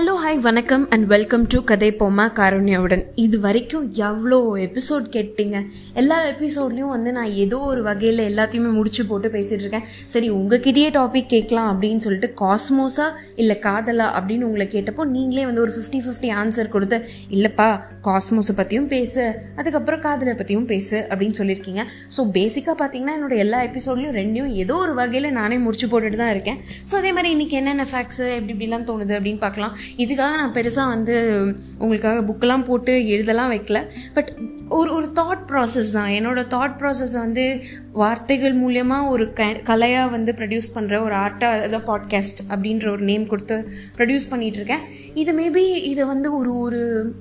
Hello hi வணக்கம் and welcome to Kathai Poma காரண்யாவுடன். இது வரைக்கும் எவ்வளோ எபிசோட் கேட்டீங்க? எல்லா எபிசோட்லேயும் வந்து நான் ஏதோ ஒரு வகையில் எல்லாத்தையுமே முடிச்சு போட்டு பேசிகிட்டு இருக்கேன். சரி உங்ககிட்டயே டாபிக் கேட்கலாம் அப்படின்னு சொல்லிட்டு காஸ்மோஸா இல்லை காதலா அப்படின்னு உங்களை கேட்டப்போ நீங்களே வந்து ஒரு ஃபிஃப்டி ஃபிஃப்டி ஆன்சர் கொடுத்து இல்லைப்பா காஸ்மோஸை பற்றியும் பேசு அதுக்கப்புறம் காதலை பற்றியும் பேசு அப்படின்னு சொல்லியிருக்கீங்க. ஸோ பேசிக்காக பார்த்தீங்கன்னா என்னோட எல்லா எபிசோட்லையும் ரெண்டையும் ஏதோ ஒரு வகையில் நானே முடிச்சு போட்டுட்டு தான் இருக்கேன். ஸோ அதே மாதிரி இன்றைக்கி என்னென்ன ஃபேக்ட்ஸு எப்படி இப்படிலாம் தோணுது அப்படின்னு பார்க்கலாம் இதுக்காக நான் பெருசாக வந்து உங்களுக்காக புக்கெல்லாம் போட்டு எழுதலாம் வைக்கல. பட் ஒரு ஒரு தாட் ப்ராசஸ் தான். என்னோடய தாட் ப்ராசஸை வந்து வார்த்தைகள் மூலியமாக ஒரு க கலையாக வந்து ப்ரொடியூஸ் பண்ணுற ஒரு ஆர்ட்டாக அதான் பாட்காஸ்ட் அப்படின்ற ஒரு நேம் கொடுத்து ப்ரொடியூஸ் பண்ணிகிட்ருக்கேன் இது மேபி இதை வந்து ஒரு ஒரு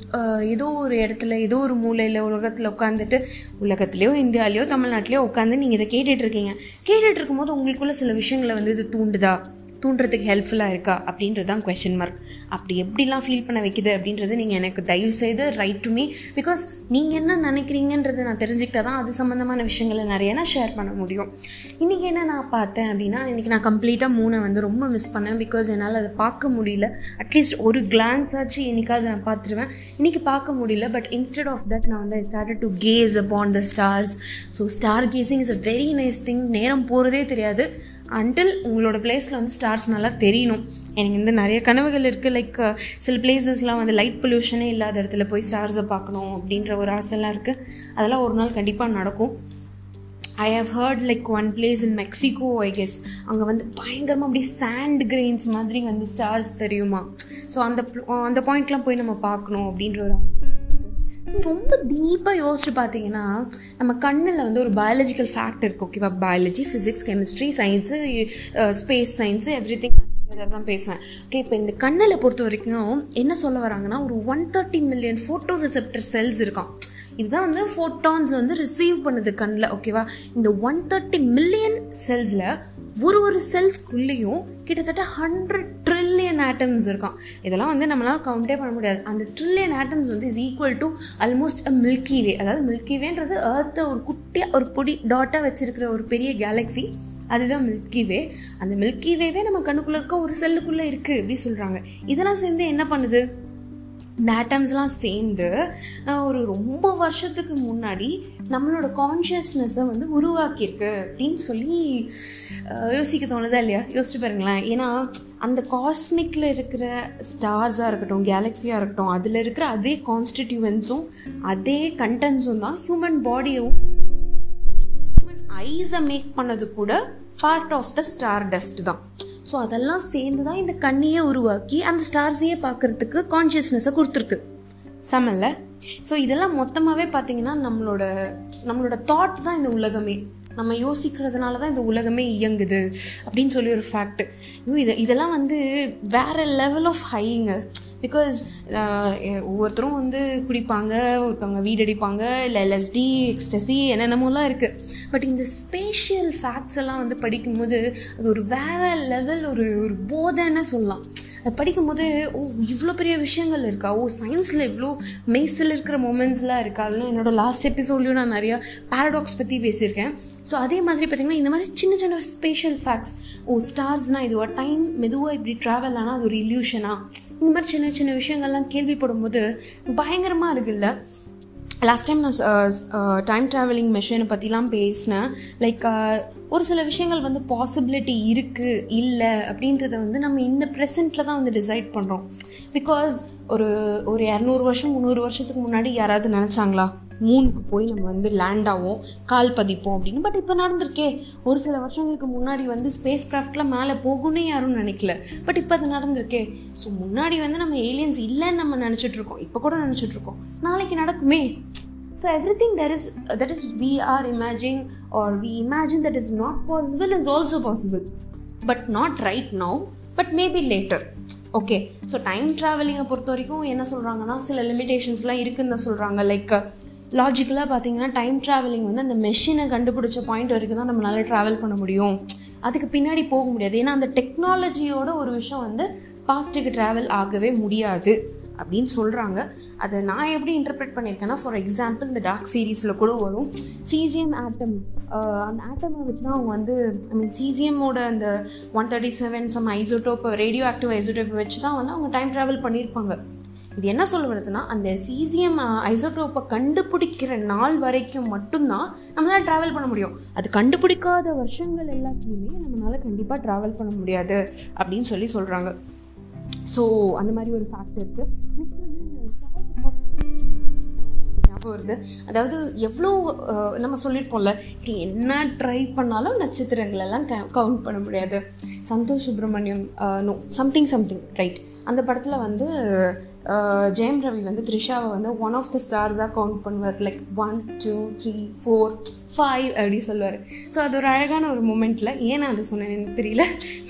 ஏதோ ஒரு இடத்துல ஏதோ ஒரு மூலையில் உலகத்தில் உட்காந்துட்டு உலகத்துலேயோ இந்தியாவிலையோ தமிழ்நாட்டிலையோ உட்காந்து நீங்கள் இதை கேட்டுட்ருக்கீங்க கேட்டுட்டு இருக்கும்போது உங்களுக்குள்ள சில விஷயங்களை வந்து இது தூண்டுதா? தூண்டுறதுக்கு ஹெல்ப்ஃபுல்லாக இருக்கா அப்படின்றது தான் கொஷின் மார்க் அப்படி எப்படிலாம் ஃபீல் பண்ண வைக்குது அப்படின்றது நீங்கள் எனக்கு தயவு செய்து ரைட் டு மீ பிகாஸ் நீங்கள் என்ன நினைக்கிறீங்கன்றதை நான் தெரிஞ்சுக்கிட்டால் தான் அது சம்மந்தமான விஷயங்களை நிறைய நான் ஷேர் பண்ண முடியும். இன்றைக்கி என்ன நான் பார்த்தேன் அப்படின்னா இன்றைக்கி நான் கம்ப்ளீட்டாக மூணை வந்து ரொம்ப மிஸ் பண்ணேன். பிகாஸ் என்னால் அதை பார்க்க முடியல. அட்லீஸ்ட் ஒரு கிளான்ஸ் ஆச்சு என்னைக்காவது நான் பார்த்துருவேன். இன்றைக்கி பார்க்க முடியல. பட் இன்ஸ்டெட் ஆஃப் தட் நான் வந்து I started to gaze upon the stars so star gazing is a very nice thing நேரம் போகிறதே தெரியாது. அன்டில் உங்களோட பிளேஸில் வந்து ஸ்டார்ஸ் நல்லா தெரியணும். எனக்கு வந்து நிறைய கனவுகள் இருக்குது லைக் uh, சில பிளேசஸ்லாம் வந்து லைட் பொல்யூஷனே இல்லாத இடத்துல போய் ஸ்டார்ஸை பார்க்கணும் அப்படின்ற ஒரு ஆசைலாம் இருக்குது அதெல்லாம் ஒரு நாள் கண்டிப்பாக நடக்கும். I have heard like one place in Mexico I guess அங்கே வந்து பயங்கரமாக அப்படி சாண்ட் கிரெயின்ஸ் மாதிரி வந்து ஸ்டார்ஸ் தெரியுமா? ஸோ அந்த அந்த பாயிண்ட்லாம் போய் நம்ம பார்க்கணும் அப்படின்ற ஒரு ஆசை. ரொம்ப டீப்பாக யோசிச்சு பார்த்தீங்கன்னா நம்ம கண்ணில் வந்து ஒரு பயாலஜிக்கல் ஃபேக்ட் இருக்குது ஓகேவா biology physics chemistry science space science everything தான் பேசுவேன். ஓகே இப்போ இந்த கண்ணில் பொறுத்த வரைக்கும் என்ன சொல்ல வராங்கன்னா ஒரு one thirty million photoreceptor cells இருக்கான் இதுதான் வந்து ஃபோட்டான்ஸ் வந்து ரிசீவ் பண்ணுது கண்ணில் ஓகேவா இந்த ஒன் தேர்ட்டி மில்லியன் செல்ஸில் ஒரு ஒரு செல்ஸ்க்குள்ளேயும் கிட்டத்தட்ட ஹண்ட்ரட் ட்ரில்லியன் ஆட்டம்ஸ் இருக்கும். இதெல்லாம் வந்து நம்மளால் கவுண்டே பண்ண முடியாது. அந்த ட்ரில்லியன் ஆட்டம்ஸ் வந்து is equal to almost a milky way அதாவது மில்கி வேன்றது ஏர்த்தை ஒரு குட்டியாக ஒரு பொடி டாட்டாக வச்சிருக்கிற ஒரு பெரிய கேலக்ஸி அதுதான் மில்கி வே அந்த மில்கி வேவே நம்ம கண்ணுக்குள்ளே இருக்க ஒரு செல்லுக்குள்ளே இருக்குது அப்படி சொல்கிறாங்க இதெல்லாம் சேர்ந்து என்ன பண்ணுது? இந்த ஆட்டம்ஸ்லாம் சேர்ந்து ஒரு ரொம்ப வருஷத்துக்கு முன்னாடி நம்மளோட கான்ஷியஸ்னஸை வந்து உருவாக்கியிருக்கு அப்படின்னு சொல்லி யோசிக்க தோணுதா இல்லையா? யோசிச்சு பாருங்களேன். ஏன்னா அந்த காஸ்மிக்கில் இருக்கிற ஸ்டார்ஸாக இருக்கட்டும் கேலக்ஸியாக இருக்கட்டும் அதில் இருக்கிற அதே கான்ஸ்டிடியூவன்ஸும் அதே கண்டென்ட்ஸும் தான் ஹியூமன் பாடியும் ஹியூமன் ஐஸை மேக் பண்ணது கூட part of the star dust தான். ஸோ அதெல்லாம் சேர்ந்து தான் இந்த கண்ணையே உருவாக்கி அந்த ஸ்டார்ஸையே பார்க்குறதுக்கு கான்ஷியஸ்னஸை கொடுத்துருக்கு. செமல்ல. ஸோ இதெல்லாம் மொத்தமாகவே பார்த்தீங்கன்னா நம்மளோட நம்மளோட தாட் தான் இந்த உலகமே. நம்ம யோசிக்கிறதுனால தான் இந்த உலகமே இயங்குது அப்படின்னு சொல்லி ஒரு ஃபேக்ட் ஐயோ இது இதெல்லாம் வந்து வேற லெவல் ஆஃப் ஹைங்க பிகாஸ் ஒவ்வொருத்தரும் வந்து குடிப்பாங்க ஒருத்தவங்க வீடடிப்பாங்க இல்லை எல்எஸ்டி எக்ஸ்டசி என்னென்னமோலாம் இருக்குது பட் இந்த ஸ்பேஷியல் ஃபேக்ட்ஸ் எல்லாம் வந்து படிக்கும்போது அது ஒரு வேற லெவல் ஒரு ஒரு போதைன்னு சொல்லலாம். அதை படிக்கும்போது ஓ இவ்வளோ பெரிய விஷயங்கள் இருக்கா? ஓ சயின்ஸில் இவ்வளோ மெய்ஸில் இருக்கிற மூமெண்ட்ஸ்லாம் இருக்கா? அதெல்லாம் என்னோட லாஸ்ட் எபிசோட்லையும் நான் நிறையா பேரடாக்ஸ் பற்றி பேசியிருக்கேன். ஸோ அதே மாதிரி பார்த்திங்கன்னா இந்த மாதிரி சின்ன சின்ன ஸ்பேஷியல் ஃபேக்ட்ஸ் ஓ ஸ்டார்ஸ்னால் இது ஒரு டைம் மெதுவாக இப்படி ட்ராவல் ஆனால் அது ஒரு இல்யூஷனா இந்த மாதிரி சின்ன சின்ன விஷயங்கள்லாம் கேள்விப்படும் போது பயங்கரமாக இருக்குல்ல? லாஸ்ட் டைம் நான் டைம் ட்ராவலிங் மெஷினை பற்றிலாம் பேசினேன் லைக் ஒரு சில விஷயங்கள் வந்து பாசிபிலிட்டி இருக்குது இல்லை அப்படின்றத வந்து நம்ம இந்த ப்ரெசென்ட்டில் தான் வந்து டிசைட் பண்ணுறோம் பிகாஸ் ஒரு ஒரு இரநூறு வருஷம் முந்நூறு வருஷத்துக்கு முன்னாடி யாராவது நினச்சாங்களா? மூணுக்கு போய் நம்ம வந்து லேண்ட் ஆகும் கால் பதிப்போம் அப்படின்னு. பட் இப்போ நடந்திருக்கே. ஒரு சில வருஷங்களுக்கு முன்னாடி வந்து ஸ்பேஸ் கிராஃப்ட்லாம் மேலே போகும்னே யாரும் நினைக்கல. பட் இப்போ அது நடந்திருக்கே. ஸோ முன்னாடி வந்து நம்ம ஏலியன்ஸ் இல்லைன்னு நம்ம நினச்சிட்ருக்கோம் இப்போ கூட நினச்சிட்ருக்கோம் நாளைக்கு நடக்குமே. So everything there is that is we are imaging are we imagine that is not possible is also possible but not right now but maybe later okay so time ட்ராவலிங்கை பொறுத்த வரைக்கும் என்ன சொல்கிறாங்கன்னா சில லிமிடேஷன்ஸ்லாம் இருக்குதுன்னு தான் சொல்கிறாங்க லைக் லாஜிக்கலாக பார்த்தீங்கன்னா டைம் ட்ராவலிங் வந்து அந்த மெஷினை கண்டுபிடிச்ச பாயிண்ட் வரைக்கும் தான் நம்மளால ட்ராவல் பண்ண முடியும். அதுக்கு பின்னாடி போக முடியாது. ஏன்னா அந்த டெக்னாலஜியோட ஒரு விஷயம் வந்து பாஸ்ட்டுக்கு ட்ராவல் ஆகவே முடியாது அப்படின்னு சொல்கிறாங்க அதை நான் எப்படி இன்டர்பிரேட் பண்ணியிருக்கேன்னா ஃபார் எக்ஸாம்பிள் இந்த டார்க் சீரீஸில் கூட வரும். சீசியம் ஆட்டம் அந்த ஆட்டமை வச்சு தான் அவங்க வந்து ஐ மீன் சீசியமோட அந்த one thirty seven some isotope radioactive isotope வச்சு தான் வந்து அவங்க டைம் ட்ராவல் பண்ணியிருப்பாங்க. இது என்ன சொல்ல அந்த சீசியம் ஐசோட்ரோப்பை கண்டுபிடிக்கிற நாள் வரைக்கும் மட்டும்தான் நம்மளால் ட்ராவல் பண்ண முடியும். அது கண்டுபிடிக்காத வருஷங்கள் எல்லாத்துலேயுமே நம்மளால் கண்டிப்பாக ட்ராவல் பண்ண முடியாது அப்படின்னு சொல்லி சொல்கிறாங்க ஸோ அந்த மாதிரி ஒரு ஃபேக்ட் இருக்குது நெக்ஸ்ட் ஞாபகம் வருது. அதாவது எவ்வளோ நம்ம சொல்லியிருப்போம்ல என்ன ட்ரை பண்ணாலும் நட்சத்திரங்கள் எல்லாம் கவுண்ட் பண்ண முடியாது. Santhosh Subramaniam no something something right அந்த படத்தில் வந்து ஜெயம் ரவி வந்து த்ரிஷாவை வந்து ஒன் ஆஃப் த ஸ்டார்ஸாக கவுண்ட் பண்ணுவார். Like one two three four five அப்படி சொல்லுவார். ஸோ அது ஒரு அழகான ஒரு மூமெண்ட்டில் ஏன் நான் அதை சொன்னேன்னு எனக்கு தெரியல.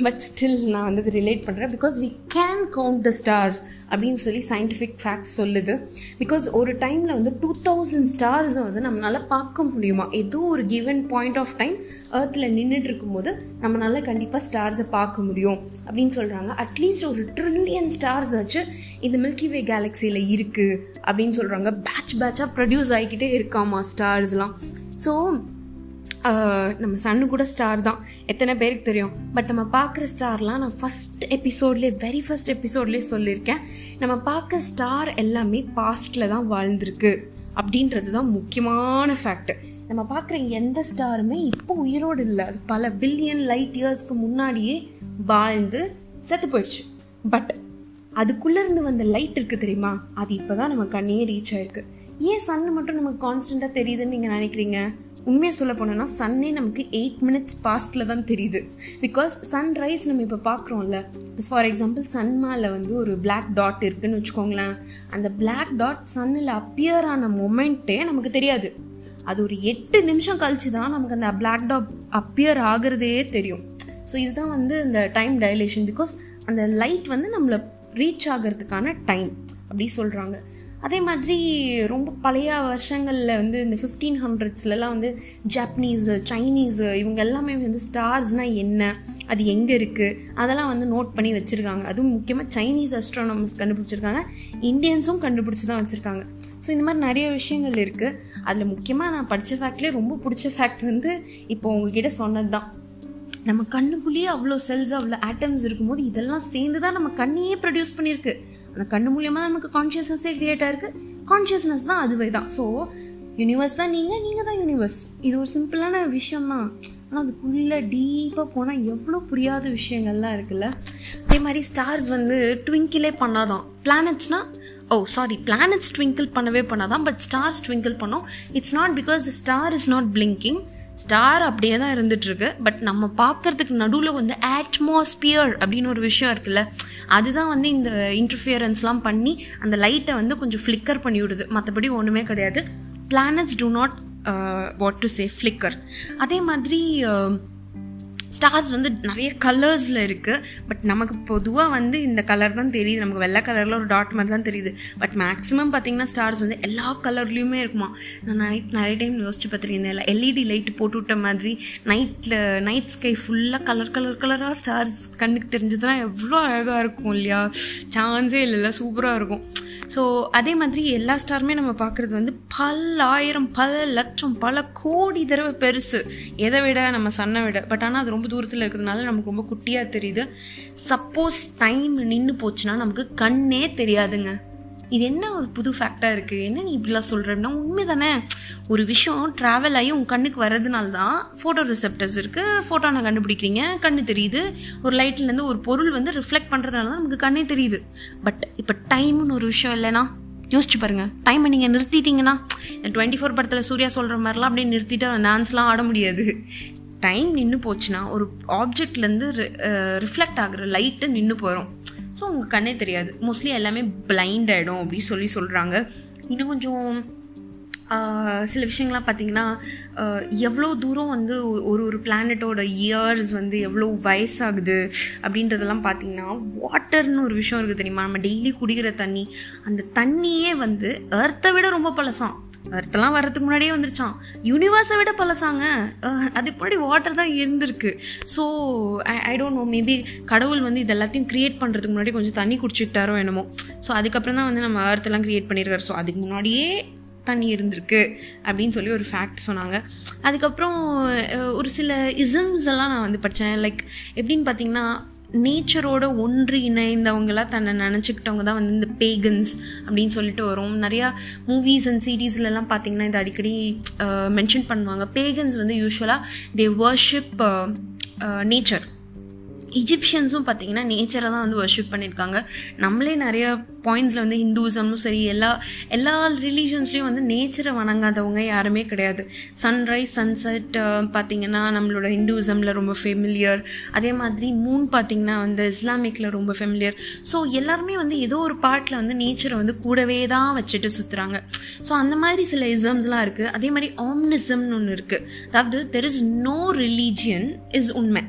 பட் ஸ்டில் நான் வந்து அது ரிலேட் பண்ணுறேன் because we can count the stars அப்படின்னு சொல்லி சயின்டிஃபிக் ஃபேக்ட்ஸ் சொல்லுது. பிகாஸ் ஒரு டைமில் வந்து டூ தௌசண்ட் ஸ்டார்ஸை வந்து நம்மளால் பார்க்க முடியுமா? ஏதோ ஒரு கிவன் பாயிண்ட் ஆஃப் டைம் ஏர்த்தில் நின்றுட்டு இருக்கும்போது நம்மளால் கண்டிப்பாக ஸ்டார்ஸை பார்க்க முடியும் அப்படின்னு சொல்கிறாங்க அட்லீஸ்ட் ஒரு ட்ரில்லியன் ஸ்டார்ஸ் வச்சு இந்த மில்கி வே கேலக்ஸியில் இருக்குது அப்படின்னு சொல்கிறாங்க பேட்ச் பேட்சாக ப்ரொடியூஸ் ஆகிக்கிட்டே இருக்காமா ஸ்டார்ஸ்லாம் ஸோ uh, நம்ம சன்னு கூட ஸ்டார் தான். எத்தனை பேருக்கு தெரியும்? பட் நம்ம பார்க்குற ஸ்டார்லாம் நான் ஃபஸ்ட் எபிசோட்லேயே வெரி ஃபஸ்ட் எபிசோட்லேயே சொல்லியிருக்கேன். நம்ம பார்க்குற ஸ்டார் எல்லாமே பாஸ்டில் தான் வாழ்ந்திருக்கு. அப்படின்றது தான் முக்கியமான ஃபேக்ட் நம்ம பார்க்குற எந்த ஸ்டாருமே இப்போ உயிரோடு இல்லை. அது பல பில்லியன் லைட் இயர்ஸ்க்கு முன்னாடியே வாழ்ந்து செத்து போயிடுச்சு. பட் அதுக்குள்ளேருந்து வந்த லைட் இருக்குது தெரியுமா? அது இப்போ தான் நம்ம கண்ணையே ரீச் ஆயிருக்கு. ஏன் சன்னு மட்டும் நமக்கு கான்ஸ்டண்ட்டாக தெரியுதுன்னு நீங்கள் நினைக்கிறீங்க? உண்மையாக சொல்ல போனோம்னா சன்னே நமக்கு எயிட் மினிட்ஸ் பாஸ்டில் தான் தெரியுது. பிகாஸ் சன்ரைஸ் நம்ம இப்போ பார்க்குறோம்ல. இப்போ ஃபார் எக்ஸாம்பிள் சன் மேலே வந்து ஒரு பிளாக் டாட் இருக்குதுன்னு வச்சுக்கோங்களேன். அந்த பிளாக் டாட் சன்னில் அப்பியர் ஆன மொமெண்ட்டே நமக்கு தெரியாது. அது ஒரு எட்டு நிமிஷம் கழிச்சு தான் நமக்கு அந்த பிளாக் டாட் அப்பியர் ஆகிறதே தெரியும். ஸோ இதுதான் வந்து இந்த டைம் டைலேஷன் பிகாஸ் அந்த லைட் வந்து நம்மளை ரீச் ஆகிறதுக்கான டைம் அப்படி சொல்கிறாங்க அதே மாதிரி ரொம்ப பழைய வருஷங்களில் வந்து இந்த ஃபிஃப்டீன் ஹண்ட்ரட்ஸ்லலாம் வந்து ஜாப்பனீஸு சைனீஸு இவங்க எல்லாமே வந்து ஸ்டார்ஸ்னால் என்ன அது எங்கே இருக்குது அதெல்லாம் வந்து நோட் பண்ணி வச்சுருக்காங்க. அதுவும் முக்கியமாக சைனீஸ் அஸ்ட்ரானமர்ஸ் கண்டுபிடிச்சிருக்காங்க இந்தியன்ஸும் கண்டுபிடிச்சி தான் வச்சுருக்காங்க. ஸோ இந்த மாதிரி நிறைய விஷயங்கள் இருக்குது அதில் முக்கியமாக நான் படித்த ஃபேக்ட்லேயே ரொம்ப பிடிச்ச ஃபேக்ட் வந்து இப்போ உங்ககிட்ட சொன்னது தான் நம்ம கண்ணுக்குள்ளேயே அவ்வளோ செல்ஸ் அவ்வளோ ஆட்டம்ஸ் இருக்கும்போது இதெல்லாம் சேர்ந்து தான் நம்ம கண்ணையே ப்ரொடியூஸ் பண்ணியிருக்கு. அந்த கண்ணு மூலியமாக தான் நமக்கு கான்ஷியஸ்னஸே க்ரியேட் ஆயிருக்கு. கான்ஷியஸ்னஸ் தான் அதுவே தான் ஸோ யூனிவர்ஸ் தான் நீங்கள் நீங்கள் தான் யூனிவர்ஸ் இது ஒரு சிம்பிளான விஷயம் தான் ஆனால் அதுக்குள்ளே டீப்பாக போனால் எவ்வளோ புரியாத விஷயங்கள்லாம் இருக்குல்ல? அதே மாதிரி ஸ்டார்ஸ் வந்து ட்விங்கிளே பண்ணாதான். பிளானட்ஸ்னால் ஓ சாரி பிளானட்ஸ் ட்விங்கிள் பண்ணவே பண்ணாதான் பட் ஸ்டார்ஸ் ட்விங்கிள் பண்ணோம். It's not because the star is not blinking star அப்படியே தான் இருந்துகிட்ருக்கு பட் நம்ம பார்க்குறதுக்கு நடுவில் வந்து ஆட்மாஸ்பியர் அப்படின்னு ஒரு விஷயம் இருக்குல்ல. அதுதான் வந்து இந்த இன்டர்ஃபியரன்ஸ்லாம் பண்ணி அந்த லைட்டை வந்து கொஞ்சம் ஃப்ளிக்கர் பண்ணி விடுது. மற்றபடி ஒன்றுமே கிடையாது. Planets do not what to say flicker அதே மாதிரி um, ஸ்டார்ஸ் வந்து நிறைய கலர்ஸில் இருக்குது பட் நமக்கு பொதுவாக வந்து இந்த கலர் தான் தெரியுது. நமக்கு வெள்ளை கலரில் ஒரு டாட் மாதிரி தான் தெரியுது. பட் மேக்ஸிமம் பார்த்திங்கன்னா ஸ்டார்ஸ் வந்து எல்லா கலர்லேயுமே இருக்குமா? நான் நைட் நிறைய டைம் யோசிச்சு பார்த்துருக்கேன். இல்லை எல்இடி லைட் போட்டு விட்ட மாதிரி நைட்டில் நைட் ஸ்கை ஃபுல்லாக கலர் கலர் கலராக ஸ்டார்ஸ் கண்ணுக்கு தெரிஞ்சதுன்னா எவ்வளோ அழகாக இருக்கும் இல்லையா? சான்ஸே இல்லைல்ல. சூப்பராக இருக்கும். ஸோ அதே மாதிரி எல்லா ஸ்டாருமே நம்ம பார்க்குறது வந்து பல்லாயிரம் ஆயிரம் பல லட்சம் பல கோடி தடவை பெருசு. எதை விட நம்ம சன்னை விட. பட் ஆனால் அது ரொம்ப தூரத்தில் இருக்கிறதுனால நமக்கு ரொம்ப குட்டியாக தெரியுது. சப்போஸ் டைம் நின்று போச்சுன்னா நமக்கு கண்ணே தெரியாதுங்க. இது என்ன ஒரு புது ஃபேக்டாக இருக்குது என்ன நீ இப்படிலாம் சொல்கிறேன்னா உண்மை தானே ஒரு விஷயம் ட்ராவல் ஆகி உங்கள் கண்ணுக்கு வர்றதுனால தான் ஃபோட்டோ ரிசெப்டர்ஸ் இருக்குது ஃபோட்டோனை கண்டுபிடிக்கிறீங்க. கண்ணு தெரியுது. ஒரு லைட்லேருந்து ஒரு பொருள் வந்து ரிஃப்ளெக்ட் பண்ணுறதுனால தான் நமக்கு கண்ணே தெரியுது. பட் இப்போ டைம்னு ஒரு விஷயம் இல்லைனா யோசிச்சு பாருங்கள் டைமை நீங்கள் நிறுத்திட்டீங்கன்னா டுவெண்ட்டி ஃபோர் படத்தில் சூர்யா சொல்கிற மாதிரிலாம் அப்படியே நிறுத்திட்டு டான்ஸ்லாம் ஆட முடியாது. டைம் நின்று போச்சுன்னா ஒரு ஆப்ஜெக்ட்லேருந்து ரிஃப்ளெக்ட் ஆகிற லைட்டு நின்று போகிறோம் ஸோ உங்கள் கண்ணே தெரியாது. மோஸ்ட்லி எல்லாமே பிளைண்ட் ஆகிடும் அப்படி சொல்லி சொல்கிறாங்க இன்னும் கொஞ்சம் சில விஷயங்கள்லாம் பார்த்திங்கன்னா எவ்வளோ தூரம் வந்து ஒரு ஒரு பிளானட்டோட இயர்ஸ் வந்து எவ்வளோ வயசாகுது அப்படின்றதெல்லாம் பார்த்திங்கன்னா வாட்டர்னு ஒரு விஷயம் இருக்குது தெரியுமா? நம்ம டெய்லி குடிக்கிற தண்ணி அந்த தண்ணியே வந்து எர்த்தை விட ரொம்ப பழசம். அர்த்தெல்லாம் வர்றதுக்கு முன்னாடியே வந்துருச்சான் யூனிவர்ஸை விட பழசாங்க. அதுக்கு முன்னாடி வாட்டர் தான் இருந்திருக்கு. So I I don't know maybe கடவுள் வந்து இது எல்லாத்தையும் க்ரியேட் பண்ணுறதுக்கு முன்னாடி கொஞ்சம் தண்ணி குடிச்சிக்கிட்டாரோ என்னமோ. ஸோ அதுக்கப்புறம் தான் வந்து நம்ம அர்த்தெல்லாம் க்ரியேட் பண்ணியிருக்காரு ஸோ அதுக்கு முன்னாடியே தண்ணி இருந்திருக்கு அப்படின்னு சொல்லி ஒரு ஃபேக்ட் சொன்னாங்க. அதுக்கப்புறம் ஒரு சில இசம்ஸ் எல்லாம் நான் வந்து படித்தேன் லைக் எப்படின்னு பார்த்தீங்கன்னா நேச்சரோட ஒன்று இணைந்தவங்களாம் தன்னை நினச்சிக்கிட்டவங்க தான் வந்து இந்த பேகன்ஸ் அப்படின்னு சொல்லிட்டு வரும். நிறையா மூவிஸ் அண்ட் சீரீஸ்லலாம் பார்த்தீங்கன்னா இது அடிக்கடி மென்ஷன் பண்ணுவாங்க. பேகன்ஸ் வந்து யூஸ்வலாக தே வர்ஷிப் நேச்சர் இஜிப்ஷியன்ஸும் பார்த்தீங்கன்னா நேச்சரை தான் வந்து வர்ஷிப் பண்ணியிருக்காங்க நம்மளே நிறைய பாயிண்ட்ஸில் வந்து ஹிந்துசமும் சரி எல்லா எல்லா ரிலீஜன்ஸ்லேயும் வந்து நேச்சரை வணங்காதவங்க யாருமே கிடையாது. சன்ரைஸ் சன்செட் பார்த்தீங்கன்னா நம்மளோட ஹிந்துசமில் ரொம்ப ஃபெமிலியர் அதே மாதிரி மூன் பார்த்தீங்கன்னா வந்து இஸ்லாமிக்கில் ரொம்ப ஃபெமிலியர் ஸோ எல்லாருமே வந்து ஏதோ ஒரு பார்ட்டில் வந்து நேச்சரை வந்து கூடவே தான் வச்சுட்டு சுற்றுறாங்க ஸோ அந்த மாதிரி சில இசம்ஸ்லாம் இருக்குது அதே மாதிரி ஆம்னிசம்னு ஒன்று இருக்குது அதாவது there is no religion is உண்மை.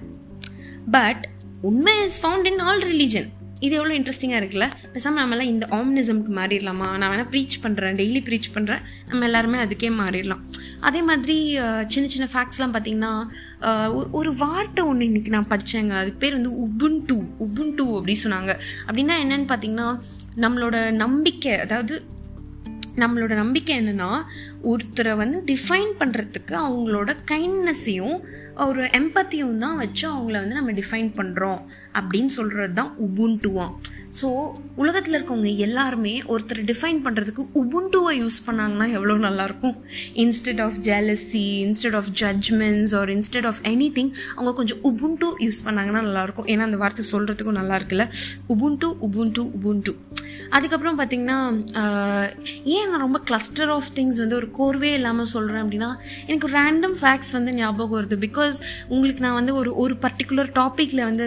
பட் உண்மை is found in all religion இது எவ்வளோ இன்ட்ரெஸ்டிங்காக இருக்குல்ல? பேசாமல் நம்மலாம் இந்த ஆம்னிசம்க்கு மாறிடலாமா? நான் வேணால் ப்ரீச் பண்ணுறேன் டெய்லி ப்ரீச் பண்ணுறேன் நம்ம எல்லாருமே அதுக்கே மாறிடலாம். அதே மாதிரி சின்ன சின்ன ஃபேக்ட்ஸ்லாம் பார்த்தீங்கன்னா ஒரு- வார்த்தை ஒன்று இன்றைக்கி நான் படித்தேங்க அது பேர் வந்து உபுன் டூ உபுன் டூ அப்படி சொன்னாங்க. அப்படின்னா என்னன்னு பார்த்தீங்கன்னா நம்மளோட நம்பிக்கை அதாவது நம்மளோட நம்பிக்கை என்னென்னா ஒருத்தரை வந்து டிஃபைன் பண்ணுறதுக்கு அவங்களோட கைண்ட்னஸையும் ஒரு எம்பத்தியும் தான் வச்சு அவங்கள வந்து நம்ம டிஃபைன் பண்ணுறோம் அப்படின்னு சொல்கிறது தான் உபுண்டுவான் ஸோ உலகத்தில் இருக்கவங்க எல்லாருமே ஒருத்தரை டிஃபைன் பண்ணுறதுக்கு உபுண்டுவை யூஸ் பண்ணாங்கன்னா எவ்வளோ நல்லாயிருக்கும்? Instead of jealousy instead of judgements or instead of anything அவங்க கொஞ்சம் உபுண்டு யூஸ் பண்ணாங்கன்னா நல்லாயிருக்கும். ஏன்னா அந்த வார்த்தை சொல்கிறதுக்கும் நல்லா இருக்குல்ல? உபுண்டு உபுண்டு உபுண்டு அதுக்கப்புறம் பார்த்தீங்கன்னா ஏன் நான் ரொம்ப கிளஸ்டர் ஆஃப் திங்ஸ் வந்து ஒரு கோர்வே இல்லாமல் சொல்கிறேன் அப்படின்னா எனக்கு ரேண்டம் ஃபேக்ட்ஸ் வந்து ஞாபகம் வருது. பிகாஸ் உங்களுக்கு நான் வந்து ஒரு ஒரு பர்டிகுலர் டாப்பிக்கில் வந்து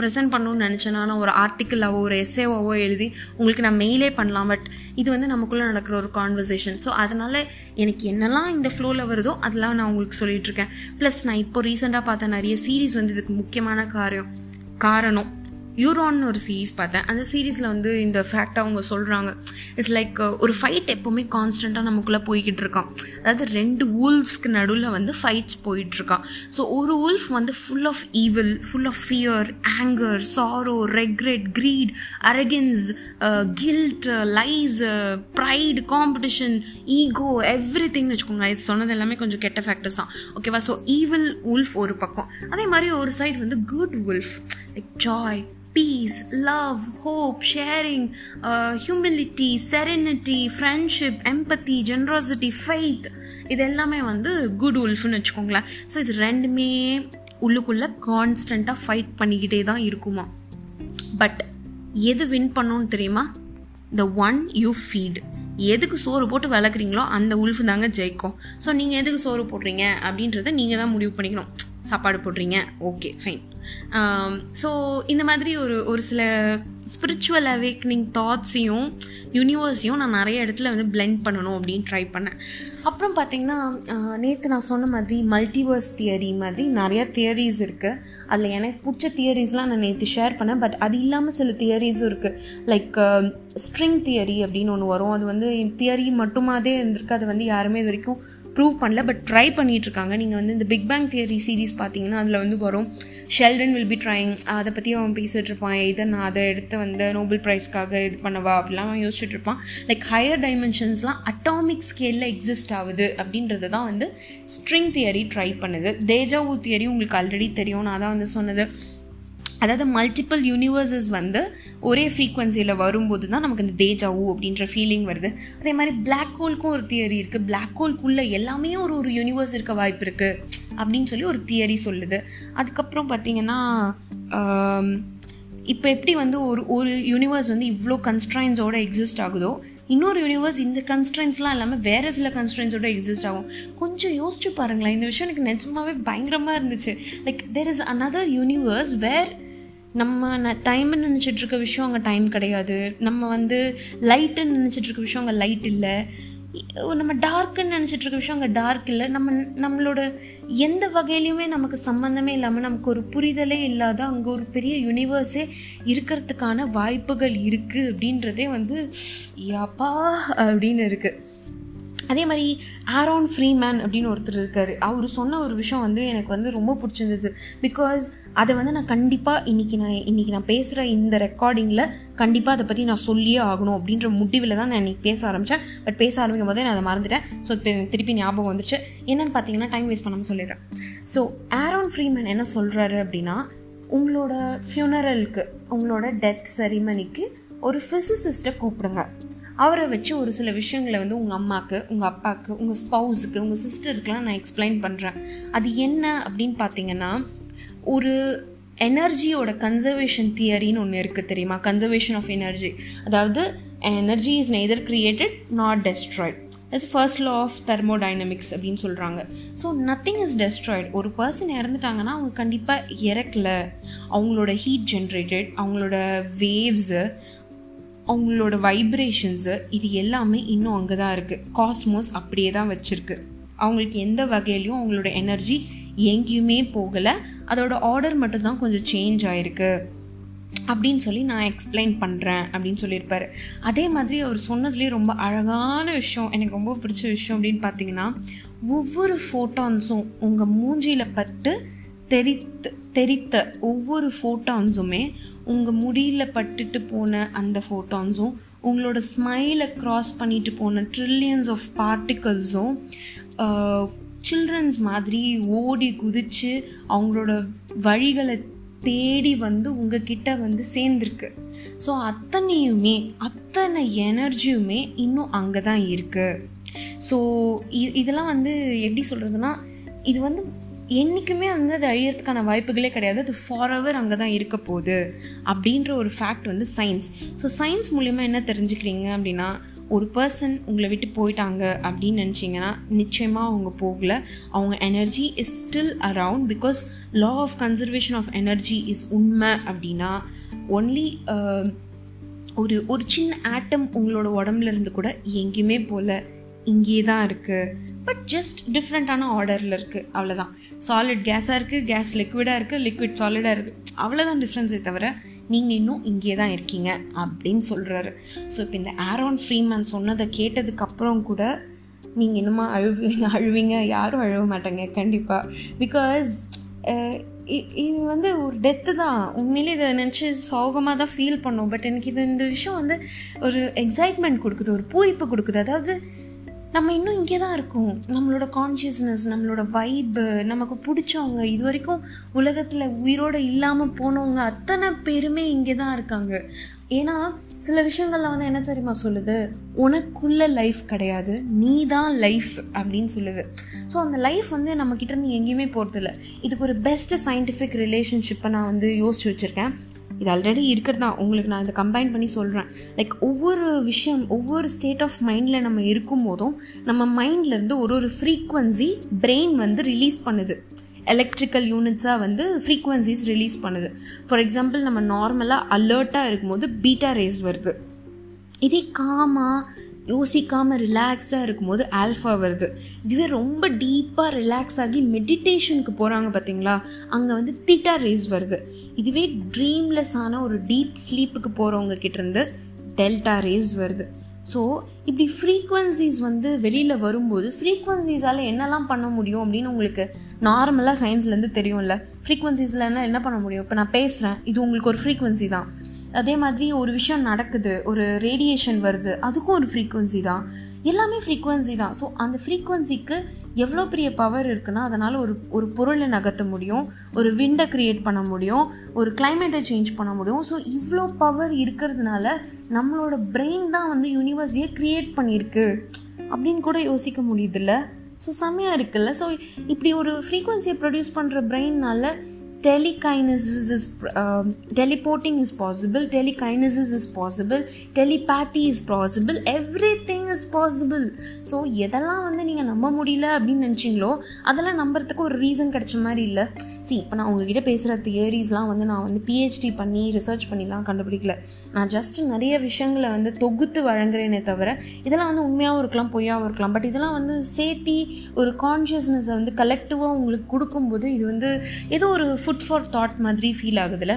ப்ரெசென்ட் பண்ணணும்னு நினச்சேன்னா நான் ஒரு ஆர்டிக்கிளாவோ ஒரு எஸ்ஏவாவோ எழுதி உங்களுக்கு நான் மெயிலே பண்ணலாம். பட் இது வந்து நமக்குள்ளே நடக்கிற ஒரு கான்வர்சேஷன் ஸோ அதனால் எனக்கு என்னெல்லாம் இந்த ஃப்ளோவில் வருதோ அதெல்லாம் நான் உங்களுக்கு சொல்லிகிட்ருக்கேன் ப்ளஸ் நான் இப்போ ரீசெண்டாக பார்த்த நிறைய சீரீஸ் வந்து இதுக்கு முக்கியமான காரியம் காரணம். யூரான்னு ஒரு சீரீஸ் பார்த்தேன். அந்த சீரீஸில் வந்து இந்த ஃபேக்டாக அவங்க சொல்கிறாங்க இட்ஸ் லைக் uh, ஒரு ஃபைட் எப்போவுமே கான்ஸ்டண்ட்டாக நமக்குள்ளே போய்கிட்டு இருக்கான் அதாவது ரெண்டு ஊல்ஃப்ஸ்க்கு நடுவில் வந்து ஃபைட்ஸ் போயிட்டுருக்கான் ஸோ ஒரு ஊல்ஃப் வந்து full of evil full of fear anger sorrow regret greed arrogance guilt lies pride competition ego every திங்னு வச்சுக்கோங்க இது சொன்னது எல்லாமே கொஞ்சம் கெட்ட ஃபேக்டர்ஸ் தான். ஓகேவா ஸோ ஈவில் உல்ஃப் ஒரு பக்கம். அதே மாதிரி ஒரு சைடு வந்து good wolf like joy peace love hope sharing humility serenity friendship empathy generosity faith இது எல்லாமே வந்து குட் உல்ஃப்னு வச்சுக்கோங்களேன். ஸோ இது ரெண்டுமே உள்ளுக்குள்ளே கான்ஸ்டண்ட்டாக ஃபைட் பண்ணிக்கிட்டே தான் இருக்குமா? பட் எது வின் பண்ணணும்னு தெரியுமா? த ஒன் யூ ஃபீட் எதுக்கு சோறு போட்டு வளர்க்குறீங்களோ அந்த உல்ஃபு தாங்க ஜெயிக்கும். ஸோ நீங்கள் எதுக்கு சோறு போடுறீங்க? அப்படின்றத நீங்கள் தான் முடிவு பண்ணிக்கணும். சாப்பாடு போடுறீங்க ஓகே ஃபைன் ஸோ இந்த மாதிரி ஒரு ஒரு சில ஸ்பிரிச்சுவல் அவேக்னிங் தாட்ஸையும் யூனிவர்ஸையும் நான் நிறைய இடத்துல வந்து பிளெண்ட் பண்ணணும் அப்படின்னு ட்ரை பண்ணேன். அப்புறம் பார்த்திங்கன்னா uh, நேற்று நான் சொன்ன மாதிரி மல்டிவர்ஸ் தியரி மாதிரி நிறையா தியரிஸ் இருக்குது அதில் எனக்கு பிடிச்ச தியரிஸ்லாம் நான் நேற்று ஷேர் பண்ணேன். பட் அது இல்லாமல் சில தியரிஸும் இருக்குது லைக் ஸ்ட்ரிங் தியரி அப்படின்னு ஒன்று வரும். அது வந்து தியரி மட்டுமாதே இருந்திருக்கு. அது வந்து யாருமே இது வரைக்கும் ப்ரூவ் பண்ணல பட் ட்ரை பண்ணிட்டு இருக்காங்க நீங்கள் வந்து இந்த பிக் பேங் தியரி சீரிஸ் பார்த்தீங்கன்னா அதில் வந்து வரும். ஷெல்டன் வில் பி ட்ரைங் அதை பற்றி அவன் பேசிகிட்டு இருப்பான் இதை நான் அதை எடுத்து வந்து நோபல் ப்ரைஸ்க்காக இது பண்ணவா அப்படிலாம் அவன் யோசிச்சுட்டு இருப்பான் லைக் ஹையர் டைமென்ஷன்ஸ்லாம் அட்டாமிக் ஸ்கேலில் எக்ஸிஸ்ட் ஆகுது அப்படின்றது தான் வந்து ஸ்ட்ரிங் தியரி ட்ரை பண்ணுது. தேஜாவூ தியரி உங்களுக்கு ஆல்ரெடி தெரியும். நான் தான் வந்து சொன்னது அதாவது மல்டிப்புள் யூனிவர்சஸ் வந்து ஒரே ஃப்ரீக்வன்சியில் வரும்போது தான் நமக்கு இந்த தேஜாவு அப்படின்ற ஃபீலிங் வருது. அதே மாதிரி பிளாக் ஹோல்க்கும் ஒரு தியரி இருக்குது பிளாக் ஹோல்க்குள்ளே எல்லாமே ஒரு ஒரு யூனிவர்ஸ் இருக்க வாய்ப்பு இருக்குது அப்படின்னு சொல்லி ஒரு தியரி சொல்லுது. அதுக்கப்புறம் பார்த்திங்கன்னா இப்போ எப்படி வந்து ஒரு ஒரு யூனிவர்ஸ் வந்து இவ்வளோ கன்ஸ்ட்ரைன்ஸோட எக்ஸிஸ்ட் ஆகுதோ இன்னொரு யூனிவர்ஸ் இந்த கன்ஸ்ட்ரைன்ஸ்லாம் இல்லாமல் வேறு சில கன்ஸ்ட்ரைன்ஸோட எக்ஸிஸ்ட் ஆகும். கொஞ்சம் யோசிச்சு பாருங்களேன். இந்த விஷயம் எனக்கு நிஜமாவே பயங்கரமாக இருந்துச்சு. Like there is another universe where நம்ம ந டைம்னு நினச்சிட்டு இருக்க விஷயம் அங்கே டைம் கிடையாது. நம்ம வந்து லைட்டுன்னு நினச்சிட்டு இருக்க விஷயம் அங்கே லைட் இல்லை. நம்ம டார்க்குன்னு நினச்சிட்டு இருக்க விஷயம் அங்கே டார்க் இல்லை. நம்ம நம்மளோட எந்த வகையிலையுமே நமக்கு சம்மந்தமே இல்லாமல் நமக்கு ஒரு புரிதலே இல்லாத அங்கே ஒரு பெரிய யூனிவர்ஸே இருக்கிறதுக்கான வாய்ப்புகள் இருக்குது அப்படின்றதே வந்து யாப்பா அப்படின்னு இருக்குது அதே மாதிரி ஆரோன் ஃப்ரீமேன் அப்படின்னு ஒருத்தர் இருக்கார். அவர் சொன்ன ஒரு விஷயம் வந்து எனக்கு வந்து ரொம்ப பிடிச்சிருந்தது. பிகாஸ் அதை வந்து நான் கண்டிப்பாக இன்றைக்கி நான் இன்றைக்கி நான் பேசுகிற இந்த ரெக்கார்டிங்கில் கண்டிப்பாக அதை பற்றி நான் சொல்லியே ஆகணும் அப்படின்ற முடிவில் தான் நான் இன்றைக்கி பேச ஆரம்பித்தேன் பட் பேச ஆரம்பிக்கும் போதே நான் அதை மறந்துட்டேன். ஸோ திருப்பி ஞாபகம் வந்துச்சு என்னென்னு பார்த்தீங்கன்னா டைம் வேஸ்ட் பண்ணாமல் சொல்லிடுறேன். ஸோ ஆரோன் ஃப்ரீமேன் என்ன சொல்கிறாரு அப்படின்னா உங்களோட ஃப்யூனரலுக்கு உங்களோட டெத் செரிமனிக்கு ஒரு ஃபிசிசிஸ்ட்டை கூப்பிடுங்க. அவரை வச்சு ஒரு சில விஷயங்களை வந்து உங்கள் அம்மாவுக்கு உங்கள் அப்பாவுக்கு உங்கள் ஸ்பவுஸுக்கு உங்கள் சிஸ்டருக்குலாம் நான் எக்ஸ்பிளைன் பண்ணுறேன் அது என்ன அப்படின்னு பார்த்தீங்கன்னா ஒரு எனர்ஜியோட கன்சர்வேஷன் தியரின்னு ஒன்று இருக்குது தெரியுமா? கன்சர்வேஷன் ஆஃப் எனர்ஜி அதாவது energy is neither created not destroyed it's first law of thermodynamics அப்படின்னு சொல்கிறாங்க ஸோ நத்திங் இஸ் டெஸ்ட்ராய்ட் ஒரு பர்சன் இறந்துட்டாங்கன்னா அவங்க கண்டிப்பாக இறக்கல. அவங்களோட ஹீட் ஜென்ரேட்டட் அவங்களோட வேவ்ஸு அவங்களோட வைப்ரேஷன்ஸு இது எல்லாமே இன்னும் அங்கே தான் இருக்குது காஸ்மோஸ் அப்படியே தான் வச்சுருக்கு. அவங்களுக்கு எந்த வகையிலையும் அவங்களோட எனர்ஜி எங்கேயுமே போகலை. அதோட ஆர்டர் மட்டும்தான் கொஞ்சம் சேஞ்ச் ஆகிருக்கு அப்படின்னு சொல்லி நான் எக்ஸ்பிளைன் பண்ணுறேன் அப்படின்னு சொல்லியிருப்பாரு. அதே மாதிரி அவர் சொன்னதுலேயே ரொம்ப அழகான விஷயம் எனக்கு ரொம்ப பிடிச்ச விஷயம் அப்படின்னு பார்த்தீங்கன்னா ஒவ்வொரு ஃபோட்டான்ஸும் உங்கள் மூஞ்சியில் பட்டு தெரித்து தெரித்த ஒவ்வொரு ஃபோட்டான்ஸுமே உங்கள் முடியில் பட்டுட்டு போன அந்த ஃபோட்டான்ஸும் உங்களோட ஸ்மைலை க்ராஸ் பண்ணிட்டு போன ட்ரில்லியன்ஸ் ஆஃப் பார்ட்டிகல்ஸும் சில்ட்ரன்ஸ் மாதிரி ஓடி குதித்து அவங்களோட வழிகளை தேடி வந்து உங்ககிட்ட வந்து சேர்ந்துருக்கு. ஸோ அத்தனையுமே அத்தனை எனர்ஜியுமே இன்னும் அங்கே தான் இருக்குது ஸோ இதெல்லாம் வந்து எப்படி சொல்கிறதுனா இது வந்து என்றைக்குமே வந்து அது அழியறதுக்கான வாய்ப்புகளே கிடையாது. அது ஃபார்எவர் அங்கே தான் இருக்க போகுது. அப்படின்ற ஒரு ஃபேக்ட் வந்து சயின்ஸ் ஸோ சயின்ஸ் மூலயமா என்ன தெரிஞ்சுக்கிறீங்க அப்படின்னா ஒரு பர்சன் உங்களை விட்டு போயிட்டாங்க அப்படின்னு நினச்சிங்கன்னா நிச்சயமாக அவங்க போகல. அவங்க energy is still around because law of conservation of energy is உண்மை அப்படின்னா ஒன்லி um, ஒரு ஒரு சின்ன ஆட்டம் உங்களோட உடம்புல இருந்து கூட எங்கேயுமே போகல. இங்கே தான் இருக்குது பட் ஜஸ்ட் டிஃப்ரெண்ட்டான ஆர்டரில் இருக்குது அவ்வளோதான் சாலிட் கேஸாக இருக்குது கேஸ் லிக்விடாக இருக்குது லிக்விட் சாலிடாக இருக்குது அவ்வளோதான் டிஃப்ரென்ஸே தவிர நீங்கள் இன்னும் இங்கே தான் இருக்கீங்க அப்படின்னு சொல்கிறாரு ஸோ இப்போ இந்த ஆரோன் ஃப்ரீமேன் சொன்னதை கேட்டதுக்கப்புறம் கூட நீங்கள் இன்னுமா அழுவீங்க? அழுவீங்க? யாரும் அழுவ மாட்டாங்க கண்டிப்பாக பிகாஸ் இது வந்து ஒரு டெத்து தான். உண்மையிலே இதை நினச்சி சோகமாக தான் ஃபீல் பண்ணோம். பட் எனக்கு இது இந்த விஷயம் வந்து ஒரு எக்ஸைட்மெண்ட் கொடுக்குது ஒரு பூரிப்பு கொடுக்குது. அதாவது நம்ம இன்னும் இங்கே தான் இருக்கோம். நம்மளோட கான்ஷியஸ்னஸ் நம்மளோட வைப்பு நமக்கு பிடிச்சவங்க இது வரைக்கும் உலகத்தில் உயிரோடு இல்லாமல் போனவங்க அத்தனை பேருமே இங்கே தான் இருக்காங்க. ஏன்னா சில விஷயங்கள்ல வந்து என்ன தெரியுமா சொல்லுது? உனக்குள்ள லைஃப் கிடையாது நீ தான் லைஃப் அப்படின்னு சொல்லுது. ஸோ அந்த லைஃப் வந்து நம்மக்கிட்ட இருந்து எங்கேயுமே போகிறதில்ல இதுக்கு ஒரு பெஸ்ட்டு சயின்டிஃபிக் ரிலேஷன்ஷிப்பை நான் வந்து யோசிச்சு வச்சுருக்கேன். இது ஆல்ரெடி இருக்கிறது தான். உங்களுக்கு நான் இதை கம்பைன் பண்ணி சொல்கிறேன் லைக் ஒவ்வொரு விஷயம் ஒவ்வொரு ஸ்டேட் ஆஃப் மைண்டில் நம்ம இருக்கும் போதும் நம்ம மைண்ட்லேருந்து ஒரு ஒரு ஃப்ரீக்குவன்சி பிரெயின் வந்து ரிலீஸ் பண்ணுது. எலக்ட்ரிக்கல் யூனிட்ஸாக வந்து ஃப்ரீக்குவன்சிஸ் ரிலீஸ் பண்ணுது. ஃபார் எக்ஸாம்பிள் நம்ம நார்மலாக அலர்ட்டாக இருக்கும்போது பீட்டா ரேஸ் வருது. இதே காமாக யோசிக்காமல் ரிலாக்ஸ்டாக இருக்கும்போது ஆல்ஃபா வருது. இதுவே ரொம்ப டீப்பாக ரிலாக்ஸ் ஆகி மெடிடேஷனுக்கு போகிறாங்க பார்த்தீங்களா அங்கே வந்து தீட்டா ரேஸ் வருது. இதுவே ட்ரீம்லெஸ் ஆன ஒரு டீப் ஸ்லீப்புக்கு போகிறவங்க கிட்டேருந்து டெல்டா ரேஸ் வருது. ஸோ இப்படி ஃப்ரீக்வன்சிஸ் வந்து வெளியில் வரும்போது ஃப்ரீக்வன்சிஸால் என்னெல்லாம் பண்ண முடியும் அப்படின்னு உங்களுக்கு நார்மலாக சயின்ஸ்லேருந்து தெரியும்ல? ஃப்ரீக்வன்சிஸ்லாம் என்ன என்ன பண்ண முடியும்? இப்போ நான் பேசுகிறேன் இது உங்களுக்கு ஒரு ஃப்ரீக்வன்சி தான். அதே மாதிரி ஒரு விஷயம் நடக்குது ஒரு ரேடியேஷன் வருது அதுக்கும் ஒரு ஃப்ரீக்குவன்சி தான். எல்லாமே ஃப்ரீக்குவன்சி தான். ஸோ அந்த ஃப்ரீக்குவன்சிக்கு எவ்வளோ பெரிய பவர் இருக்குன்னா அதனால் ஒரு ஒரு பொருளை நகர்த்த முடியும் ஒரு விண்டை க்ரியேட் பண்ண முடியும் ஒரு கிளைமேட்டை சேஞ்ச் பண்ண முடியும். ஸோ இவ்வளோ பவர் இருக்கிறதுனால நம்மளோட பிரெயின் தான் வந்து யூனிவர்ஸையே க்ரியேட் பண்ணியிருக்கு அப்படின்னு கூட யோசிக்க முடியுதுல்ல? ஸோ செம்மையாக இருக்குல்ல? ஸோ இப்படி ஒரு ஃப்ரீக்குவன்சியை ப்ரொடியூஸ் பண்ணுற பிரெயினால் telekinesis is um, teleporting is possible telekinesis is possible telepathy is possible everything is possible. So எதெல்லாம் வந்து நீங்கள் நம்ப முடியல அப்படின்னு நினச்சிங்களோ அதெல்லாம் நம்புறதுக்கு ஒரு ரீசன் கிடைச்ச மாதிரி இல்லை. சி இப்போ நான் உங்ககிட்ட பேசுகிற தியரிஸ்லாம் வந்து நான் வந்து பிஹெச்டி பண்ணி ரிசர்ச் பண்ணிலாம் கண்டுபிடிக்கல. நான் ஜஸ்ட் நிறைய விஷயங்களை வந்து தொகுத்து வழங்குறேனே தவிர இதெல்லாம் வந்து உண்மையாகவும் இருக்கலாம் பொய்யாகவும் இருக்கலாம். பட் இதெல்லாம் வந்து சேர்த்தி ஒரு கான்ஷியஸ்னஸை வந்து கலெக்டிவாக உங்களுக்கு கொடுக்கும்போது இது வந்து ஏதோ ஒரு ஃபுட் ஃபார் தாட் மாதிரி ஃபீல் ஆகுதுல்ல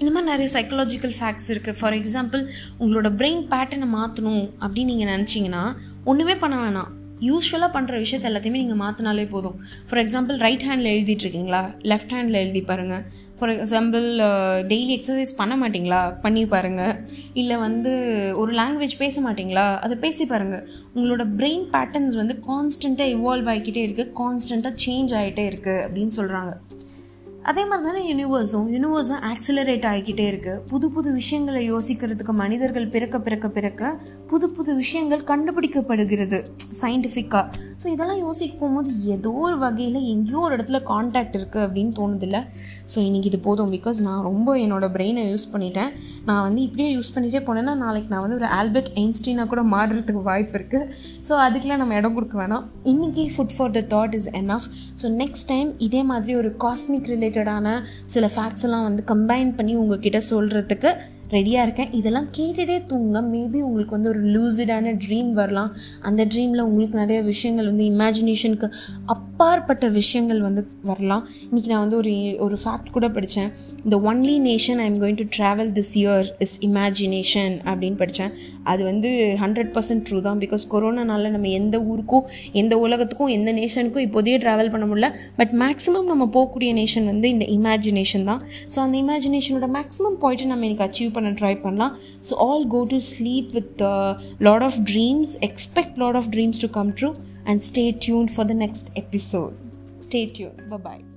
இந்த மாதிரி நிறைய சைக்கலாஜிக்கல் ஃபேக்ட்ஸ் இருக்குது ஃபார் எக்ஸாம்பிள் உங்களோட பிரெயின் பேட்டர்னை மாற்றணும் அப்படின்னு நீங்கள் நினச்சிங்கன்னா ஒன்றுமே பண்ண வேணாம். யூஸ்வலாக பண்ணுற விஷயத்த எல்லாத்தையுமே நீங்கள் மாற்றினாலே போதும். ஃபார் எக்ஸாம்பிள் ரைட் ஹேண்டில் எழுதிட்டுருக்கீங்களா லெஃப்ட் ஹேண்டில் எழுதி பாருங்கள் ஃபார் எக்ஸாம்பிள் டெய்லி எக்ஸசைஸ் பண்ண மாட்டிங்களா? பண்ணி பாருங்கள் இல்லை வந்து ஒரு லாங்குவேஜ் பேச மாட்டிங்களா? அதை பேசி பாருங்கள் உங்களோட பிரெயின் பேட்டர்ன்ஸ் வந்து கான்ஸ்டண்ட்டாக இவால்வ் ஆகிக்கிட்டே இருக்குது கான்ஸ்டண்ட்டாக சேஞ்ச் ஆகிட்டே இருக்குது அப்படின்னு சொல்கிறாங்க அதே மாதிரி தானே யூனிவர்ஸும் யூனிவர்ஸும் ஆக்சிலரேட் ஆகிக்கிட்டே இருக்குது புது புது விஷயங்களை யோசிக்கிறதுக்கு மனிதர்கள் பிறக்க பிறக்க பிறக்க புது புது விஷயங்கள் கண்டுபிடிக்கப்படுகிறது. சயின்டிஃபிக்காக ஸோ இதெல்லாம் யோசிக்க போகும்போது ஏதோ ஒரு வகையில் எங்கேயோ ஒரு இடத்துல காண்டாக்ட் இருக்குது அப்படின்னு தோணுதில்ல. ஸோ இன்றைக்கி இது போதும் பிகாஸ் நான் ரொம்ப என்னோடய பிரெயினை யூஸ் பண்ணிட்டேன். நான் வந்து இப்படியே யூஸ் பண்ணிகிட்டே போனேன்னா நாளைக்கு நான் வந்து ஒரு ஆல்பர்ட் ஐன்ஸ்டீனாக கூட மாறுறதுக்கு வாய்ப்பு இருக்குது ஸோ அதுக்கெலாம் நம்ம இடம் கொடுக்க வேணாம். இன்றைக்கி food for the thought is enough so next time இதே மாதிரி ஒரு காஸ்மிக் ரிலேட்டடான சில ஃபேக்ட்ஸ் எல்லாம் வந்து கம்பைன் பண்ணி உங்ககிட்ட சொல்கிறதுக்கு ரெடியாக இருக்கேன். இதெல்லாம் கேட்டுகிட்டே தூங்க. மேபி உங்களுக்கு வந்து ஒரு லூசிடான ட்ரீம் வரலாம். அந்த ட்ரீமில் உங்களுக்கு நிறைய விஷயங்கள் வந்து இமேஜினேஷனுக்கு அப்பாற்பட்ட விஷயங்கள் வந்து வரலாம். இன்றைக்கி நான் வந்து ஒரு ஒரு ஃபேக்ட் கூட படித்தேன் இந்த only nation I am going to travel this year is imagination அப்படின்னு படித்தேன் அது வந்து ஹண்ட்ரட் பர்சன்ட் ட்ரூ தான். பிகாஸ் கொரோனானால நம்ம எந்த ஊருக்கும் எந்த உலகத்துக்கும் எந்த நேஷனுக்கும் இப்போதையே ட்ராவல் பண்ண முடியல. பட் மேக்ஸிமம் நம்ம போகக்கூடிய நேஷன் வந்து இந்த இமேஜினேஷன் தான். ஸோ அந்த இமேஜினேஷனோட மேக்ஸிமம் பாயிண்ட்டு நம்ம எனக்கு அச்சீவ் பண்ண ட்ரை பண்ணலாம். So all go to sleep with lot of dreams expect lot of dreams to come true and stay tuned for the next episode. Stay tuned. Bye bye.